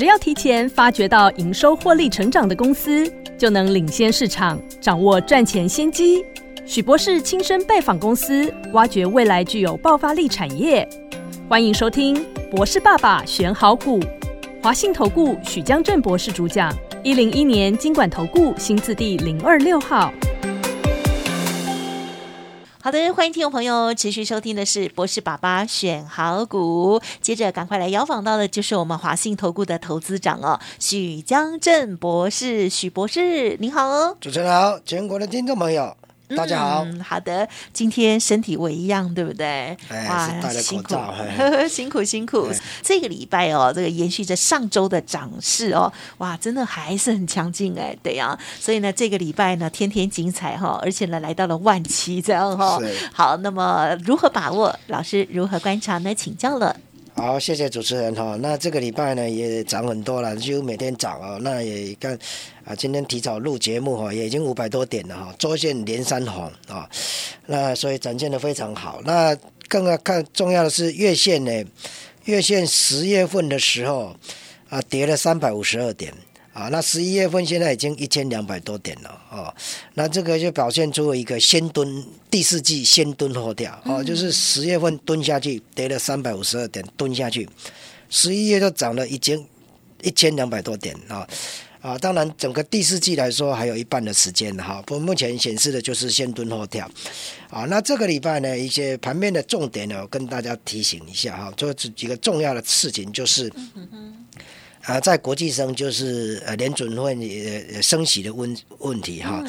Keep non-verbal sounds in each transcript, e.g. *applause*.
只要提前发掘到营收获利成长的公司，就能领先市场，掌握赚钱先机。许博士亲身拜访公司，挖掘未来具有爆发力产业。欢迎收听《博士爸爸选好股》，华信投顾许江正博士主讲。一零一年经管投顾新字第零二六号。好的，欢迎听众朋友持续收听的是博士爸爸选好股。接着赶快来邀访到的就是我们华信投顾的投资长哦，许江正博士，许博士您好哦。主持人好，全国的听众朋友。大家好，好的，今天身体我一样，对不对？哎，戴了口罩，*laughs* 辛苦辛苦。这个礼拜哦，这个延续着上周的涨势哦，哇，真的还是很强劲哎，对呀。所以呢，这个礼拜呢，天天精彩哈，而且呢，来到了万七这样哈。好，那么如何把握？老师如何观察呢？请教了。好，谢谢主持人哈。那这个礼拜呢也涨很多了，就每天涨哦。那也看啊，今天提早录节目哈，也已经五百多点了哈，周线连三红啊。那所以展现的非常好。那更要看重要的是月线呢，月线十月份的时候啊，跌了三百五十二点。啊，那十一月份现在已经一千两百多点了哦，那这个就表现出一个先蹲第四季先蹲后跳哦，就是十月份蹲下去跌了三百五十二点，蹲下去，十一月就涨了已经一千两百多点啊啊，当然整个第四季来说还有一半的时间哈，不过目前显示的就是先蹲后跳啊，那这个礼拜呢，一些盘面的重点呢，我跟大家提醒一下哈，做几个重要的事情就是。啊，在国际上就是呃联准会呃升息的问问题哈，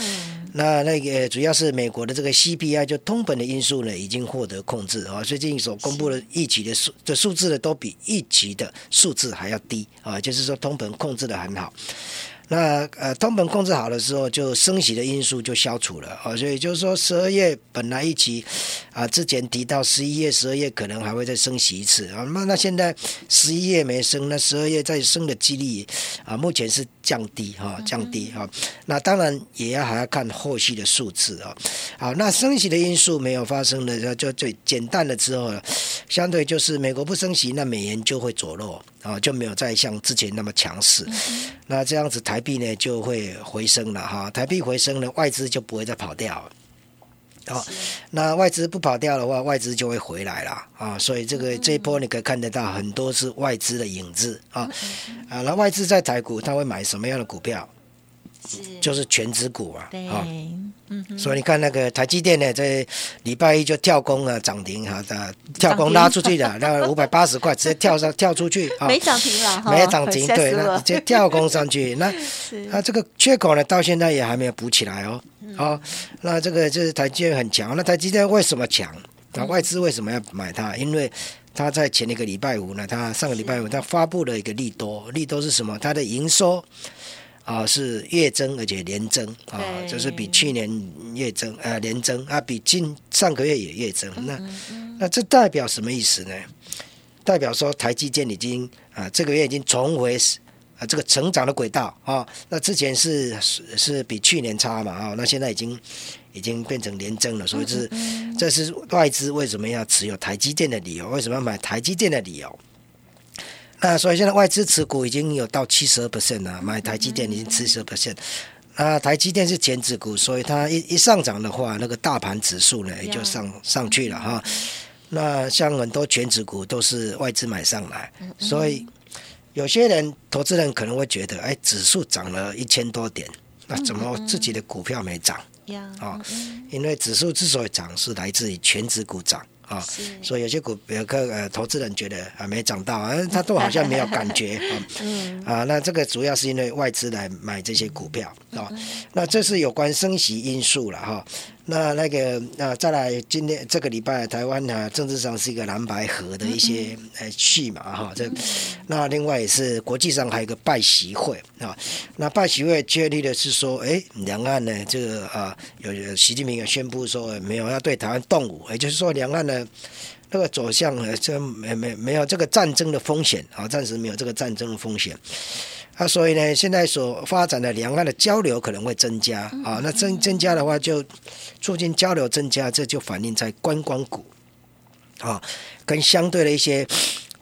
那那个主要是美国的这个 CPI 就通膨的因素呢已经获得控制啊，最近所公布的预期的数的数字呢都比预期的数字还要低啊，就是说通膨控制的很好。那呃，通膨控制好的时候，就升息的因素就消除了啊，所以就是说，十二月本来一起啊，之前提到十一月、十二月可能还会再升息一次啊，那那现在十一月没升，那十二月再升的几率啊，目前是降低哈，降低哈。那当然也要还要看后续的数字啊。好，那升息的因素没有发生的，就最简单了之后，相对就是美国不升息，那美元就会走弱。啊，就没有再像之前那么强势，那这样子台币呢就会回升了哈，台币回升了，外资就不会再跑掉。哦，那外资不跑掉的话，外资就会回来了啊，所以这个这一波你可以看得到很多是外资的影子啊啊，那外资在台股他会买什么样的股票？就是全指股啊，啊，所以你看那个台积电呢，在礼拜一就跳空了涨停哈，的跳空拉出去的，那五百八十块直接跳上跳出去啊，没涨停了，没涨停，对，那直接跳空上去，*laughs* 那那这个缺口呢，到现在也还没有补起来哦，好，那这个就是台积电很强，那台积电为什么强？那外资为什么要买它？因为它在前一个礼拜五呢，它上个礼拜五它发布了一个利多，利多是什么？它的营收。啊，是月增而且年增啊，就是比去年月增啊年增啊，比今上个月也月增。那那这代表什么意思呢？代表说台积电已经啊这个月已经重回啊这个成长的轨道啊。那之前是是比去年差嘛啊，那现在已经已经变成连增了，所以是这是外资为什么要持有台积电的理由？为什么要买台积电的理由？那所以现在外资持股已经有到七十二 percent 了，买台积电已经七十二 percent。那台积电是前指股，所以它一一上涨的话，那个大盘指数呢也就上上去了哈。那像很多全指股都是外资买上来，所以有些人投资人可能会觉得，哎，指数涨了一千多点，那怎么自己的股票没涨？啊，因为指数之所以涨，是来自于全指股涨。啊，所以有些股有个呃投资人觉得啊没涨到，啊，他都好像没有感觉 *laughs* 啊，啊，那这个主要是因为外资来买这些股票啊，那这是有关升息因素了哈。那那个那再来，今天这个礼拜台湾呢，政治上是一个蓝白河的一些呃戏嘛哈。这那另外也是国际上还有一个拜习会啊。那拜习会确立的是说，哎，两岸呢这个啊有习近平也宣布说没有要对台湾动武，也就是说两岸呢那个走向呃这没没没有这个战争的风险啊，暂时没有这个战争的风险。啊，所以呢，现在所发展的两岸的交流可能会增加啊。那增增加的话，就促进交流增加，这就反映在观光股啊，跟相对的一些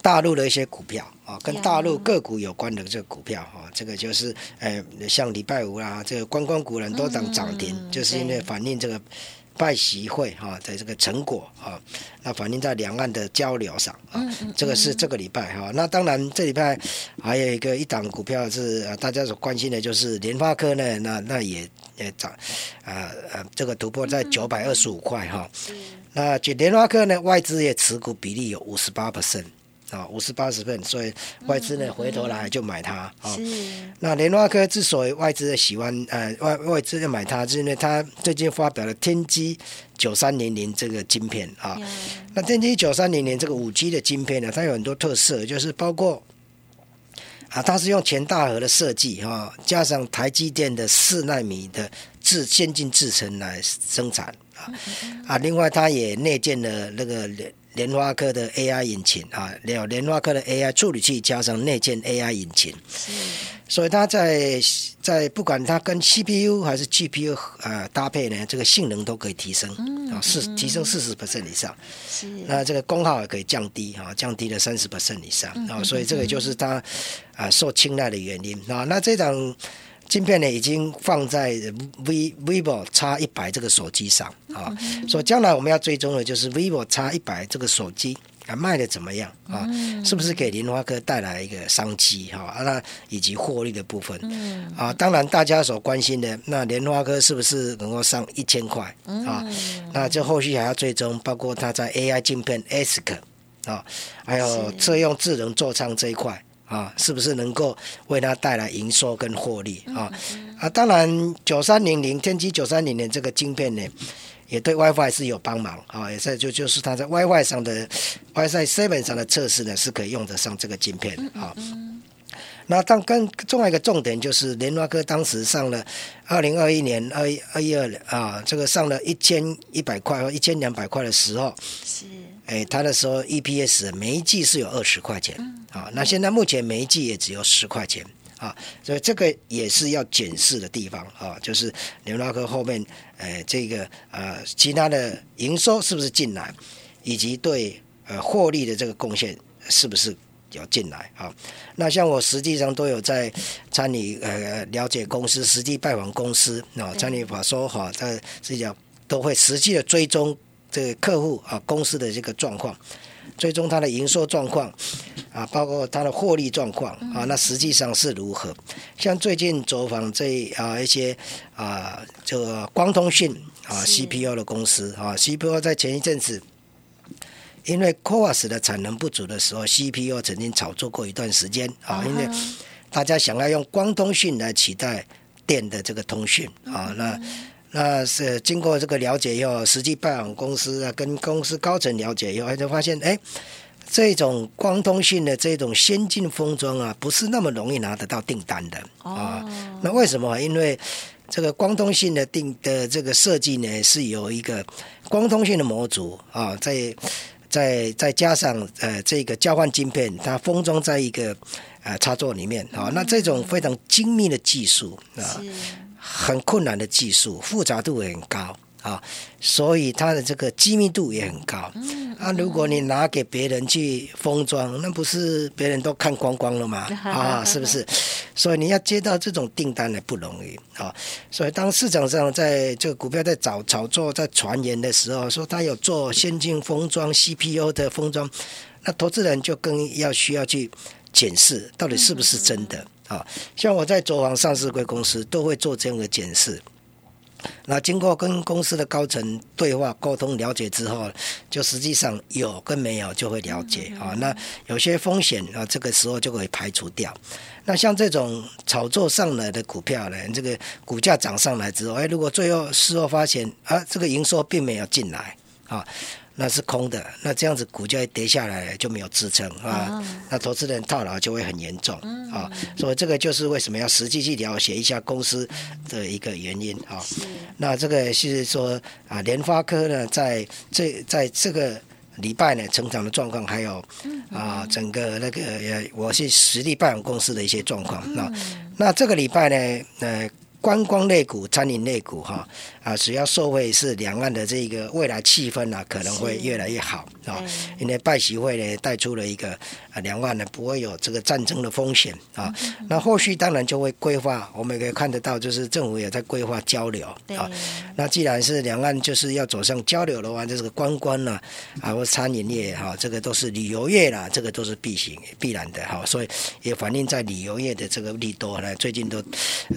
大陆的一些股票啊，跟大陆个股有关的这个股票哈，这个就是呃，像礼拜五啦，这个观光股很多涨涨停，嗯就是因为反映这个拜习会哈的这个成果啊，那反映在两岸的交流上啊，这个是这个礼拜哈。那当然这礼拜还有一个一档股票是呃大家所关心的就是联发科呢，那那也也涨，啊呃这个突破在九百二十五块哈。那就联发科呢，外资也持股比例有五十八 percent 啊，五十八十份，所以外资呢回头来就买它啊。是。那联发科之所以外资的喜欢，呃，外外资的买它，是因为它最近发表了天玑九三零零这个晶片啊。呀。那天玑九三零零这个五 G 的晶片呢，它有很多特色，就是包括啊，它是用前大核的设计哈、加上台积电的四纳米的制先进制程来生产啊啊，另外它也内建了那个联联发科的 AI 引擎啊，有联发科的 AI 处理器加上内建 AI 引擎，所以它在在不管它跟 CPU 还是 GPU 呃搭配呢，这个性能都可以提升啊，四提升四十 percent 以上。那这个功耗也可以降低啊，降低了三十 percent 以上啊，所以这个就是它啊受青睐的原因啊。那这档晶片呢，已经放在 V vivo X 一百这个手机上啊，所以将来我们要追踪的就是 vivo X 一百这个手机。啊，卖的怎么样啊？是不是给联发科带来一个商机哈？啊，那以及获利的部分啊，当然大家所关心的，那联发科是不是能够上一千块啊？那这后续还要追踪，包括它在 AI 镜片 ASIC 啊，还有车用智能座舱这一块啊，是不是能够为它带来营收跟获利啊？啊，当然九三零零天玑九三零零这个晶片呢。也对 WiFi 是有帮忙啊，也是就就是它在 WiFi 上的 WiFi Seven 上的测试呢，是可以用得上这个晶片啊。那当跟另外一个重点就是联发科当时上了二零二一年二一二一二啊，这个上了一千一百块或一千两百块的时候，是哎，他的时候 EPS 每一季是有二十块钱啊，那现在目前每一季也只有十块钱啊，所以这个也是要检视的地方啊，就是联发科后面呃这个呃其他的营收是不是进来，以及对呃获利的这个贡献是不是有进来啊？那像我实际上都有在参与呃了解公司，实际拜访公司啊，参与法说哈，在实际上都会实际的追踪这个客户啊公司的这个状况。最终它的营收状况啊，包括它的获利状况啊，那实际上是如何？像最近走访这啊一些啊这个光通讯啊 CPU 的公司啊，CPU 在前一阵子。因为 c o a s 的产能不足的时候，CPU 曾经炒作过一段时间啊，因为大家想要用光通讯来取代电的这个通讯啊，那那是经过这个了解以后，实际拜访公司啊，跟公司高层了解以后，就发现哎，这种光通讯的这种先进封装啊，不是那么容易拿得到订单的啊。那为什么？因为这个光通信的定的这个设计呢，是有一个光通信的模组啊，在再再加上呃这个交换晶片，它封装在一个呃插座里面啊，那这种非常精密的技术啊，是很困难的技术，复杂度也很高啊，所以它的这个机密度也很高。啊，如果你拿给别人去封装，那不是别人都看光光了吗？*laughs* 啊，是不是？所以你要接到这种订单呢不容易啊。所以当市场上在这个股票在炒炒作、在传言的时候，说他有做先进封装 CPU 的封装，那投资人就更要需要去检视到底是不是真的啊。像我在走访上市贵公司，都会做这样的检视。那经过跟公司的高层对话沟通了解之后，就实际上有跟没有就会了解啊。那有些风险啊，这个时候就可以排除掉。那像这种炒作上来的股票呢，这个股价涨上来之后，哎，如果最后事后发现啊，这个营收并没有进来啊。那是空的，那这样子股价跌下来就没有支撑啊，那投资人套牢就会很严重啊，所以这个就是为什么要实际去了解一下公司的一个原因啊。那这个是说啊，联发科呢，在这在这个礼拜呢，成长的状况，还有啊，整个那个呃，我是实力拜访公司的一些状况。那那这个礼拜呢，呃。观光类股、餐饮类股哈啊，主要受惠是两岸的这个未来气氛呢，可能会越来越好啊。因为拜习会呢带出了一个啊，两岸呢不会有这个战争的风险啊。那后续当然就会规划，我们也可以看得到，就是政府也在规划交流啊。那既然是两岸就是要走向交流的话，就是观光呢啊或餐饮业哈，这个都是旅游业啦，这个都是必行必然的哈。所以也反映在旅游业的这个利多呢，最近都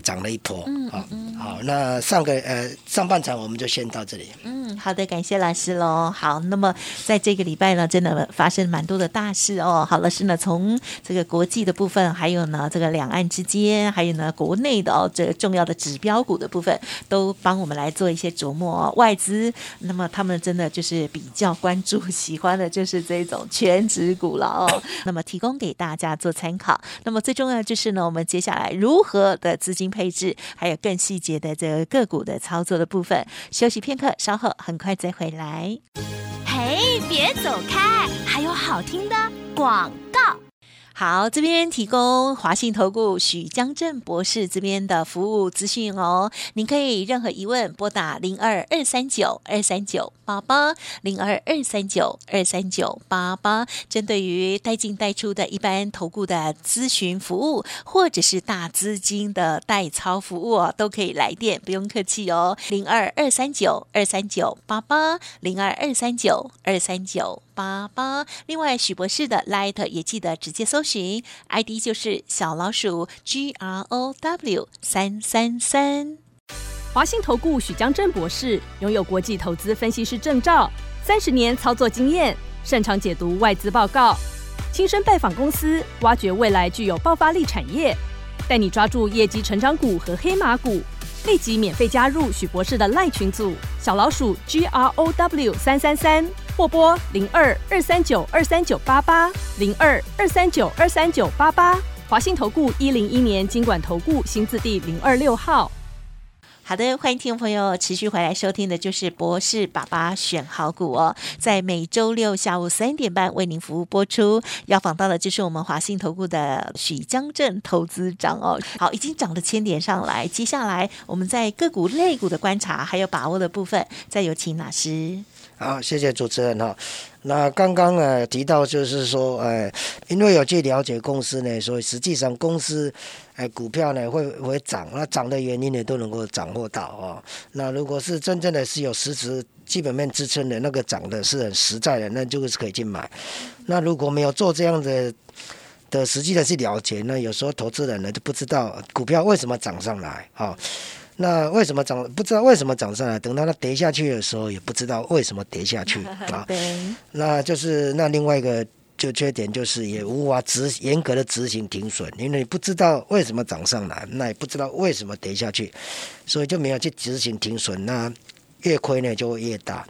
涨了一波。嗯，好，好，那上个呃上半场我们就先到这里。嗯，好的，感谢老师喽。好，那么在这个礼拜呢，真的发生蛮多的大事哦。好，老师呢，从这个国际的部分，还有呢这个两岸之间，还有呢国内的哦，这个重要的指标股的部分，都帮我们来做一些琢磨。外资，那么他们真的就是比较关注、喜欢的就是这种全指股了哦。*laughs* 那么提供给大家做参考。那么最重要就是呢，我们接下来如何的资金配置？还有更细节的这个个股的操作的部分，休息片刻，稍后很快再回来。嘿，别走开，还有好听的广告。好，这边提供华信投顾许江正博士这边的服务资讯哦。您可以任何疑问拨打零二二三九二三九八八零二二三九二三九八八。针对于带进带出的一般投顾的咨询服务，或者是大资金的代操服务哦，都可以来电，不用客气哦。零二二三九二三九八八零二二三九二三九八八。另外，许博士的 Light 也记得直接搜。寻 ID 就是小老鼠 G R O W 三三三。华信投顾许江正博士拥有国际投资分析师证照，三十年操作经验，擅长解读外资报告，亲身拜访公司，挖掘未来具有爆发力产业，带你抓住业绩成长股和黑马股。立即免费加入许博士的赖群组，小老鼠 G R O W 三三三，或拨零二二三九二三九八八零二二三九二三九八八。华信投顾一零一年经管投顾新字第零二六号。好的，欢迎听众朋友持续回来收听的，就是博士爸爸选好股哦，在每周六下午三点半为您服务播出。要访到的就是我们华信投顾的许江镇投资长哦。好，已经涨了千点上来，接下来我们在个股类股的观察还有把握的部分，再有请老师。好，谢谢主持人哈。那刚刚呢提到就是说，哎，因为有去了解公司呢，所以实际上公司哎股票呢会会涨，那涨的原因呢都能够掌握到哦。那如果是真正的是有实质基本面支撑的那个涨的是很实在的，那就是可以去买。那如果没有做这样的的实际的去了解，那有时候投资人呢就不知道股票为什么涨上来啊。那为什么涨？不知道为什么涨上来，等到它跌下去的时候，也不知道为什么跌下去 *laughs* 啊。那就是那另外一个就缺点就是也无法执严格的执行停损，因为你不知道为什么涨上来，那也不知道为什么跌下去，所以就没有去执行停损，那越亏呢就会越大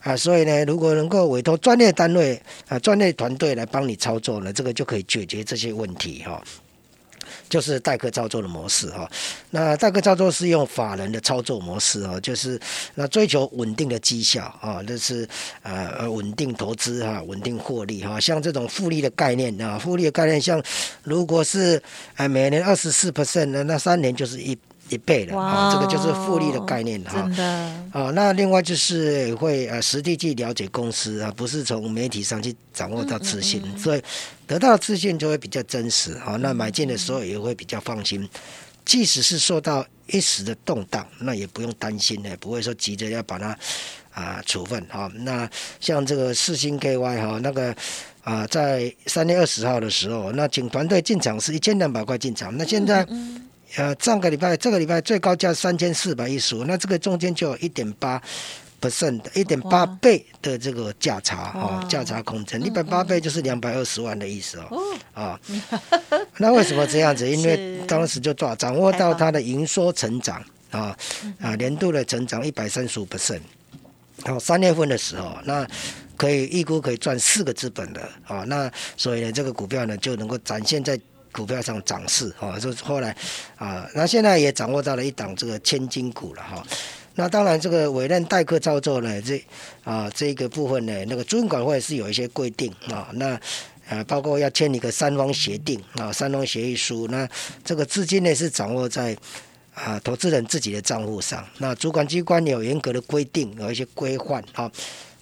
啊。所以呢，如果能够委托专业单位啊、专业团队来帮你操作呢，这个就可以解决这些问题哈。就是代客操作的模式哈，那代客操作是用法人的操作模式哦，就是那追求稳定的绩效啊，那是呃稳定投资哈，稳定获利哈，像这种复利的概念啊，复利的概念像如果是呃每年二十四 percent 那那三年就是一。一倍了啊，这个就是复利的概念哈。真的啊，那另外就是会呃实地去了解公司啊，不是从媒体上去掌握到资讯，所以得到的资讯就会比较真实啊。那买进的时候也会比较放心，即使是受到一时的动荡，那也不用担心的，不会说急着要把它啊处分哈。那像这个四星 KY 哈，那个啊在三月二十号的时候，那请团队进场是一千两百块进场，那现在。呃，上个礼拜、这个礼拜最高价三千四百一十五，那这个中间就有一点八 percent 的一点八倍的这个价差哦，价差空间，一百八倍就是两百二十万的意思哦。啊，*laughs* 那为什么这样子？因为当时就抓掌握到它的营收成长啊啊，年度的成长一百三十五 percent，好，三月份的时候，那可以预估可以赚四个资本的啊，那所以呢，这个股票呢就能够展现在。股票上涨势哦，就是后来啊，那现在也掌握到了一档这个千金股了哈。那当然，这个委任代客操作呢，这啊这个部分呢，那个主管会是有一些规定啊。那呃，包括要签一个三方协定啊，三方协议书。那这个资金呢是掌握在啊投资人自己的账户上。那主管机关有严格的规定，有一些规范啊。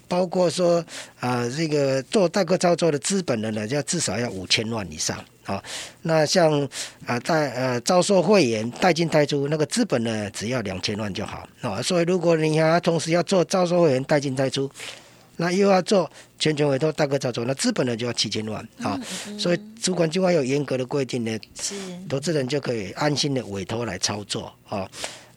包括说啊，这个做代客操作的资本的呢，要至少要五千万以上啊。那像啊代呃招收会员代进代出那个资本呢，只要两千万就好啊。所以如果你还同时要做招收会员代进代出，那又要做全权委托代客操作，那资本呢就要七千万啊。所以主管机关有严格的规定呢，投资人就可以安心的委托来操作啊。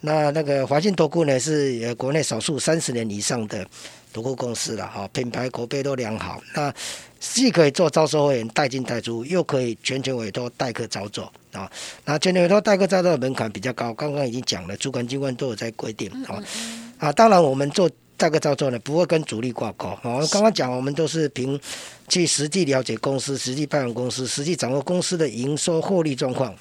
那那个华信投顾呢，是国内少数三十年以上的。投顾公司了哈，品牌口碑都良好。那既可以做招收会员代进代出，又可以全权委托代客操作啊。那全权委托代客操作的门槛比较高，刚刚已经讲了，主管机关都有在规定啊。啊，当然我们做代客操作呢，不会跟主力挂钩。我刚刚讲，我们都是凭去实际了解公司，实际拜访公司，实际掌握公司的营收获利状况。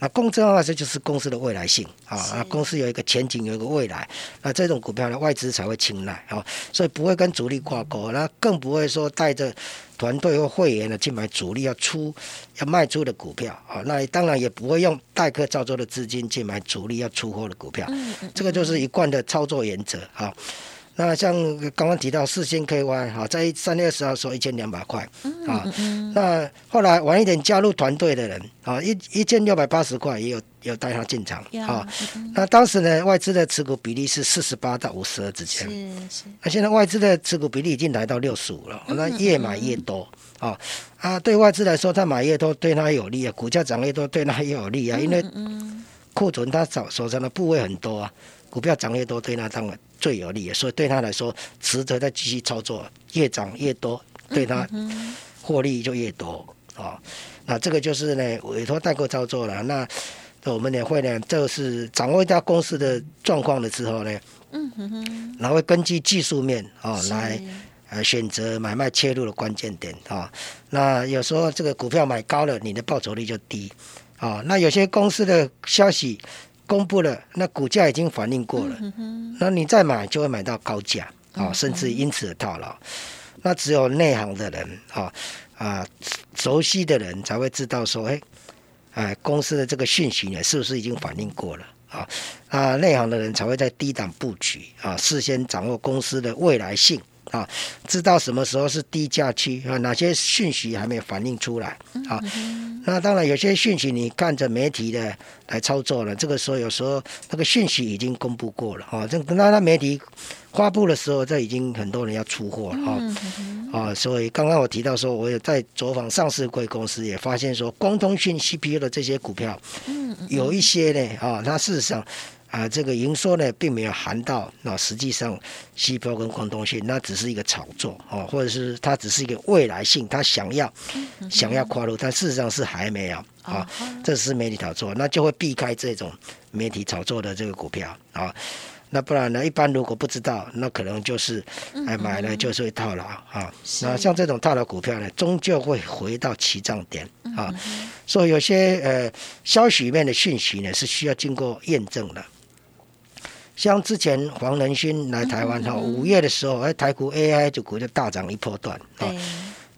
那公司的话，这就是公司的未来性啊！那，公司有一个前景，有一个未来，那这种股票呢，外资才会青睐啊，所以不会跟主力挂钩，那更不会说带着团队或会员呢去买主力要出要卖出的股票啊。那当然也不会用代客造作的资金去买主力要出货的股票，这个就是一贯的操作原则啊。那像刚刚提到四星 KY 哈，在三月二十号收一千两百块啊，那后来晚一点加入团队的人啊，一一千六百八十块也有有带他进场啊。那当时呢，外资的持股比例是四十八到五十二之间。那现在外资的持股比例已经来到六十五了，那越买越多啊啊！对外资来说，他买越多对他有利啊，股价涨越多对他也有利啊，因为库存他手手上的部位很多啊。股票涨越多，对他当然最有利，所以对他来说，值得再继续操作，越涨越多，对他获利就越多啊。那这个就是呢，委托代购操作了。那我们也会呢，就是掌握一家公司的状况的时候呢，嗯哼哼，然后根据技术面啊来呃选择买卖切入的关键点啊。那有时候这个股票买高了，你的报酬率就低啊。那有些公司的消息。公布了，那股价已经反映过了，那你再买就会买到高价啊，甚至因此而套牢。那只有内行的人啊啊，熟悉的人才会知道说，哎哎，公司的这个讯息呢，是不是已经反映过了啊？啊，内行的人才会在低档布局啊，事先掌握公司的未来性。啊，知道什么时候是低价区啊？哪些讯息还没有反映出来啊？那当然，有些讯息你看着媒体的来操作了。这个时候，有时候那个讯息已经公布过了啊。这等到那媒体发布的时候，这已经很多人要出货了啊。啊，所以刚刚我提到说，我有在走访上市贵公司，也发现说，光通讯 CPU 的这些股票，有一些呢啊，它事实上。啊，这个营收呢，并没有含到，那实际上西标跟光通讯，那只是一个炒作哦，或者是它只是一个未来性，它想要想要跨入，但事实上是还没有啊，这是媒体炒作，那就会避开这种媒体炒作的这个股票啊，那不然呢，一般如果不知道，那可能就是哎买了就是会套牢啊，那像这种套牢股票呢，终究会回到起涨点啊，所以有些呃消息面的讯息呢，是需要经过验证的。像之前黄仁勋来台湾哈，五月的时候，哎，台股 AI 就股就大涨一波段啊。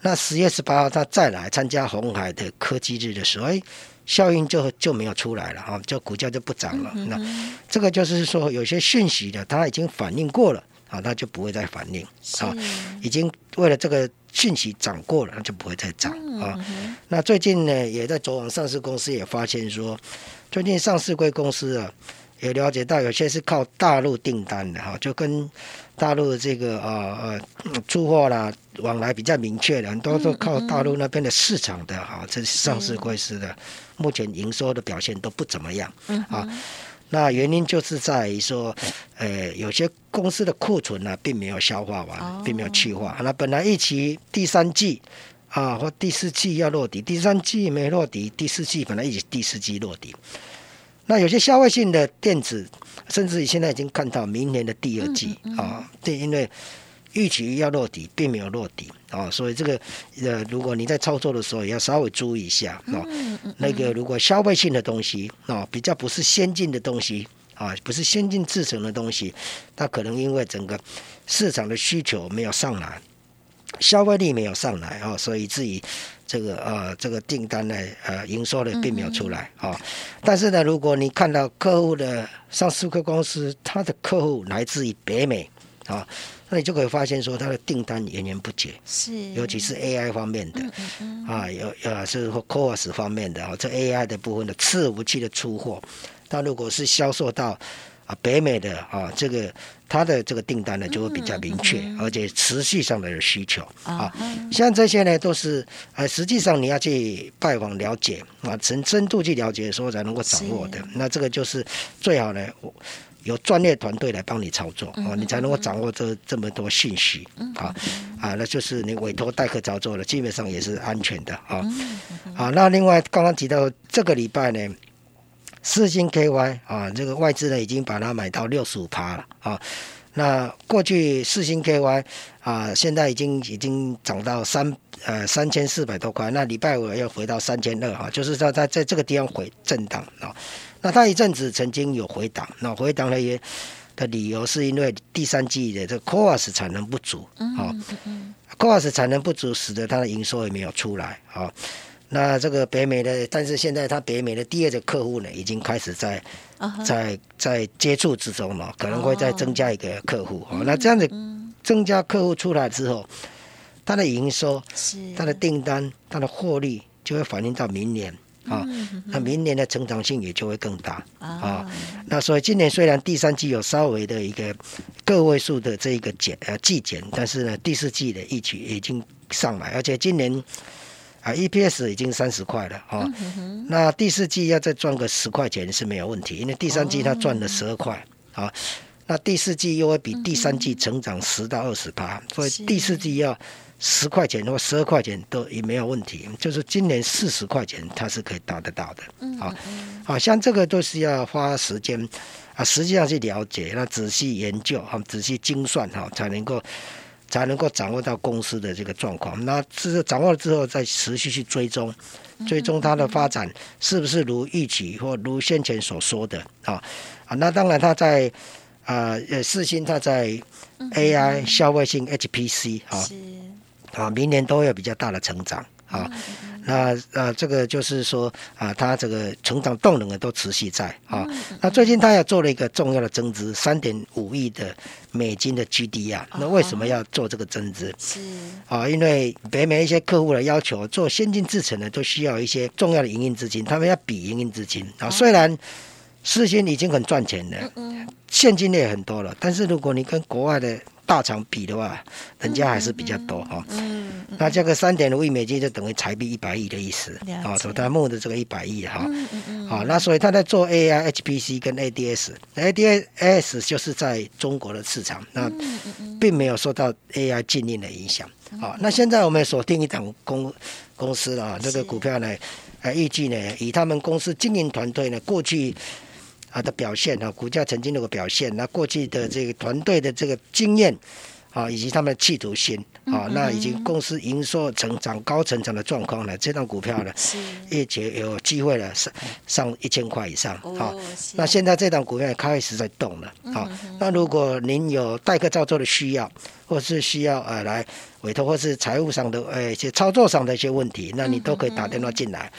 那十月十八号他再来参加红海的科技日的时候，哎，效应就就没有出来了哈，就股价就不涨了。那这个就是说，有些讯息的它已经反应过了啊，它就不会再反应啊。已经为了这个讯息涨过了，那就不会再涨啊。那最近呢，也在昨晚上市公司也发现说，最近上市贵公司啊。也了解到有些是靠大陆订单的哈，就跟大陆这个呃呃出货啦往来比较明确的，很多都靠大陆那边的市场的哈，这是上市公司的目前营收的表现都不怎么样啊。那原因就是在于说，呃，有些公司的库存呢并没有消化完，并没有去化。那本来预期第三季啊或第四季要落地，第三季没落地，第四季本来预期第四季落地。那有些消费性的电子，甚至于现在已经看到明年的第二季啊，对，因为预期要落底，并没有落底啊，所以这个呃，如果你在操作的时候，也要稍微注意一下啊。那个如果消费性的东西啊，比较不是先进的东西啊，不是先进制成的东西，它可能因为整个市场的需求没有上来，消费力没有上来啊，所以至于。这个呃这个订单呢呃营收呢并没有出来啊、但是呢，如果你看到客户的上市客公司，他的客户来自于北美啊，那你就可以发现说他的订单源源不绝。是，尤其是 AI 方面的，啊，有呃是 COS 方面的啊，这 AI 的部分的伺服器的出货，它如果是销售到啊北美的啊，这个它的这个订单呢就会比较明确，而且持续上的需求啊。像这些呢都是呃，实际上你要去拜访了解啊，深深度去了解的时候才能够掌握的。那这个就是最好呢。有专业团队来帮你操作哦，你才能够掌握这这么多信息啊啊，那就是你委托代客操作了，基本上也是安全的啊啊。那另外刚刚提到这个礼拜呢，四星 KY 啊，这个外资呢已经把它买到六十五趴了啊。那过去四星 KY 啊，现在已经已经涨到三呃三千四百多块，那礼拜五又回到三千二哈，就是在在在这个地方回震荡啊。那它一阵子曾经有回档，那回档呢也的理由是因为第三季的这个 CoWAS 产能不足啊，CoWAS 产能不足使得它的营收也没有出来啊。那这个北美的，但是现在它北美的第二个客户呢，已经开始在在在接触之中了，可能会再增加一个客户啊。那这样子增加客户出来之后，它的营收、它的订单、它的获利就会反映到明年。啊，那明年的成长性也就会更大啊。那所以今年虽然第三季有稍微的一个个位数的这一个减呃季减，但是呢第四季的一举已经上来，而且今年啊 EPS 已经三十块了啊。那第四季要再赚个十块钱是没有问题，因为第三季它赚了十二块啊。那第四季又会比第三季成长十到二十八，所以第四季要。十块钱或十二块钱都也没有问题，就是今年四十块钱它是可以达得到的。嗯，好，好像这个都是要花时间啊，实际上去了解，那仔细研究哈，仔细精算哈，才能够才能够掌握到公司的这个状况。那是掌握了之后，再持续去追踪，追踪它的发展是不是如预期或如先前所说的啊啊？那当然，它在啊呃，四星它在 AI 消费性 HPC 啊。啊，明年都会有比较大的成长啊。那啊，这个就是说啊，它这个成长动能啊都持续在啊。那最近它也做了一个重要的增资，三点五亿的美金的 GD 啊。那为什么要做这个增资？是啊，因为北美一些客户的要求，做先进制程呢都需要一些重要的营运资金，他们要比营运资金啊。虽然事先已经很赚钱了，现金也很多了，但是如果你跟国外的大厂比的话，人家还是比较多哈。嗯，那这个三点五亿美金就等于台币一百亿的意思啊，所他募的这个一百亿哈。嗯嗯嗯。好，那所以他在做 AI、HPC 跟 ADS，ADS 就是在中国的市场，那并没有受到 AI 禁令的影响。好，那现在我们锁定一档公公司了啊，这个股票呢，呃，预计呢，以他们公司经营团队呢，过去。啊的表现啊，股价曾经那个表现，那过去的这个团队的这个经验啊，以及他们的企图心啊，那已经公司营收成长高成长的状况呢，这张股票呢，业绩有机会了上上一千块以上啊。那现在这张股票也开始在动了啊。那如果您有代客操作的需要，或是需要呃来委托，或是财务上的呃一些操作上的一些问题，那你都可以打电话进来，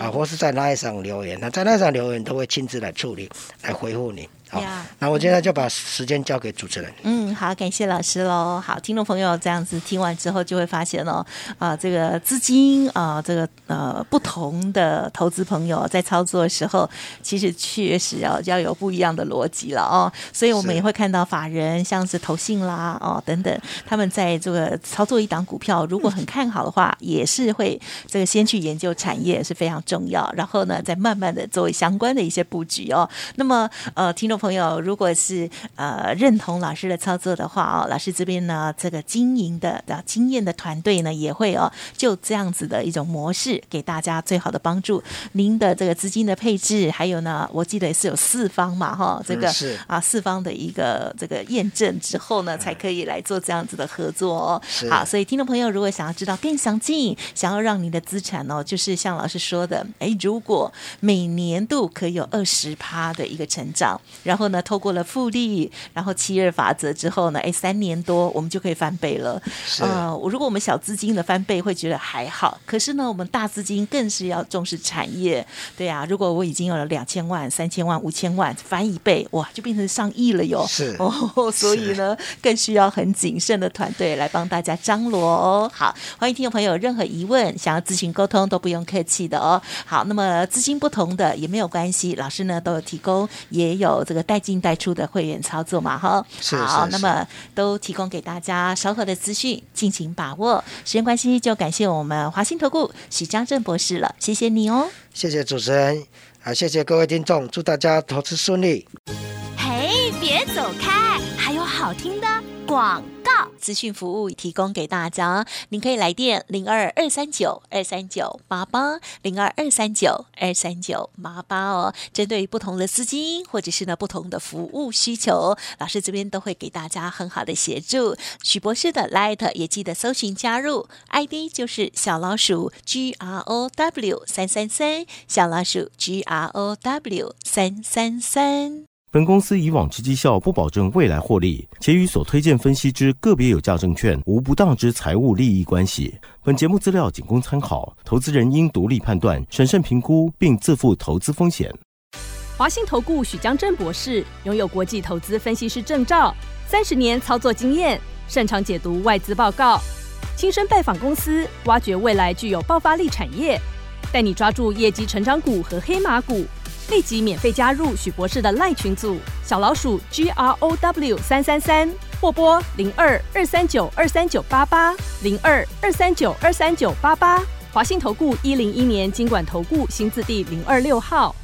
啊，或是在那上留言，那在那上留言都会亲自来处理，来回复你。好，那我现在就把时间交给主持人。嗯，好，感谢老师喽。好，听众朋友这样子听完之后，就会发现哦，啊，这个资金啊，这个呃不同的投资朋友在操作的时候，其实确实要要有不一样的逻辑了哦。所以我们也会看到法人像是投信啦哦等等，他们在这个操作一档股票，如果很看好的话，也是会这个先去研究产业是非常重要，然后呢，再慢慢的作为相关的一些布局哦。那么呃，听众。朋友，如果是呃认同老师的操作的话哦，老师这边呢，这个经营的的经验的团队呢，也会哦，就这样子的一种模式，给大家最好的帮助。您的这个资金的配置，还有呢，我记得是有四方嘛哈，这个是啊四方的一个这个验证之后呢，才可以来做这样子的合作哦。好，所以听众朋友，如果想要知道更详尽，想要让您的资产哦，就是像老师说的，哎，如果每年度可以有二十趴的一个成长。然后呢，透过了复利，然后七二法则之后呢，哎，三年多我们就可以翻倍了。是呃，如果我们小资金的翻倍会觉得还好，可是呢，我们大资金更是要重视产业。对啊，如果我已经有了两千万、三千万、五千万，翻一倍，哇，就变成上亿了哟。是 *laughs* 哦，所以呢，更需要很谨慎的团队来帮大家张罗哦。好，欢迎听众朋友任何疑问想要咨询沟通都不用客气的哦。好，那么资金不同的也没有关系，老师呢都有提供，也有这个带进带出的会员操作嘛哈。是好，是那么都提供给大家稍后的资讯，敬请把握。时间关系，就感谢我们华兴投顾许江正博士了，谢谢你哦。谢谢主持人，啊，谢谢各位听众，祝大家投资顺利。嘿，别走开，还有好听的广资讯服务提供给大家，您可以来电零二二三九二三九八八零二二三九二三九八八哦。针对不同的资金或者是呢不同的服务需求，老师这边都会给大家很好的协助。许博士的 Light 也记得搜寻加入，ID 就是小老鼠 G R O W 三三三，小老鼠 G R O W 三三三。本公司以往之绩效不保证未来获利，且与所推荐分析之个别有价证券无不当之财务利益关系。本节目资料仅供参考，投资人应独立判断、审慎评估，并自负投资风险。华信投顾许江正博士拥有国际投资分析师证照，三十年操作经验，擅长解读外资报告，亲身拜访公司，挖掘未来具有爆发力产业，带你抓住业绩成长股和黑马股。立即免费加入许博士的赖群组，小老鼠 G R O W 三三三，或拨零二二三九二三九八八零二二三九二三九八八。华信投顾一零一年经管投顾新字第零二六号。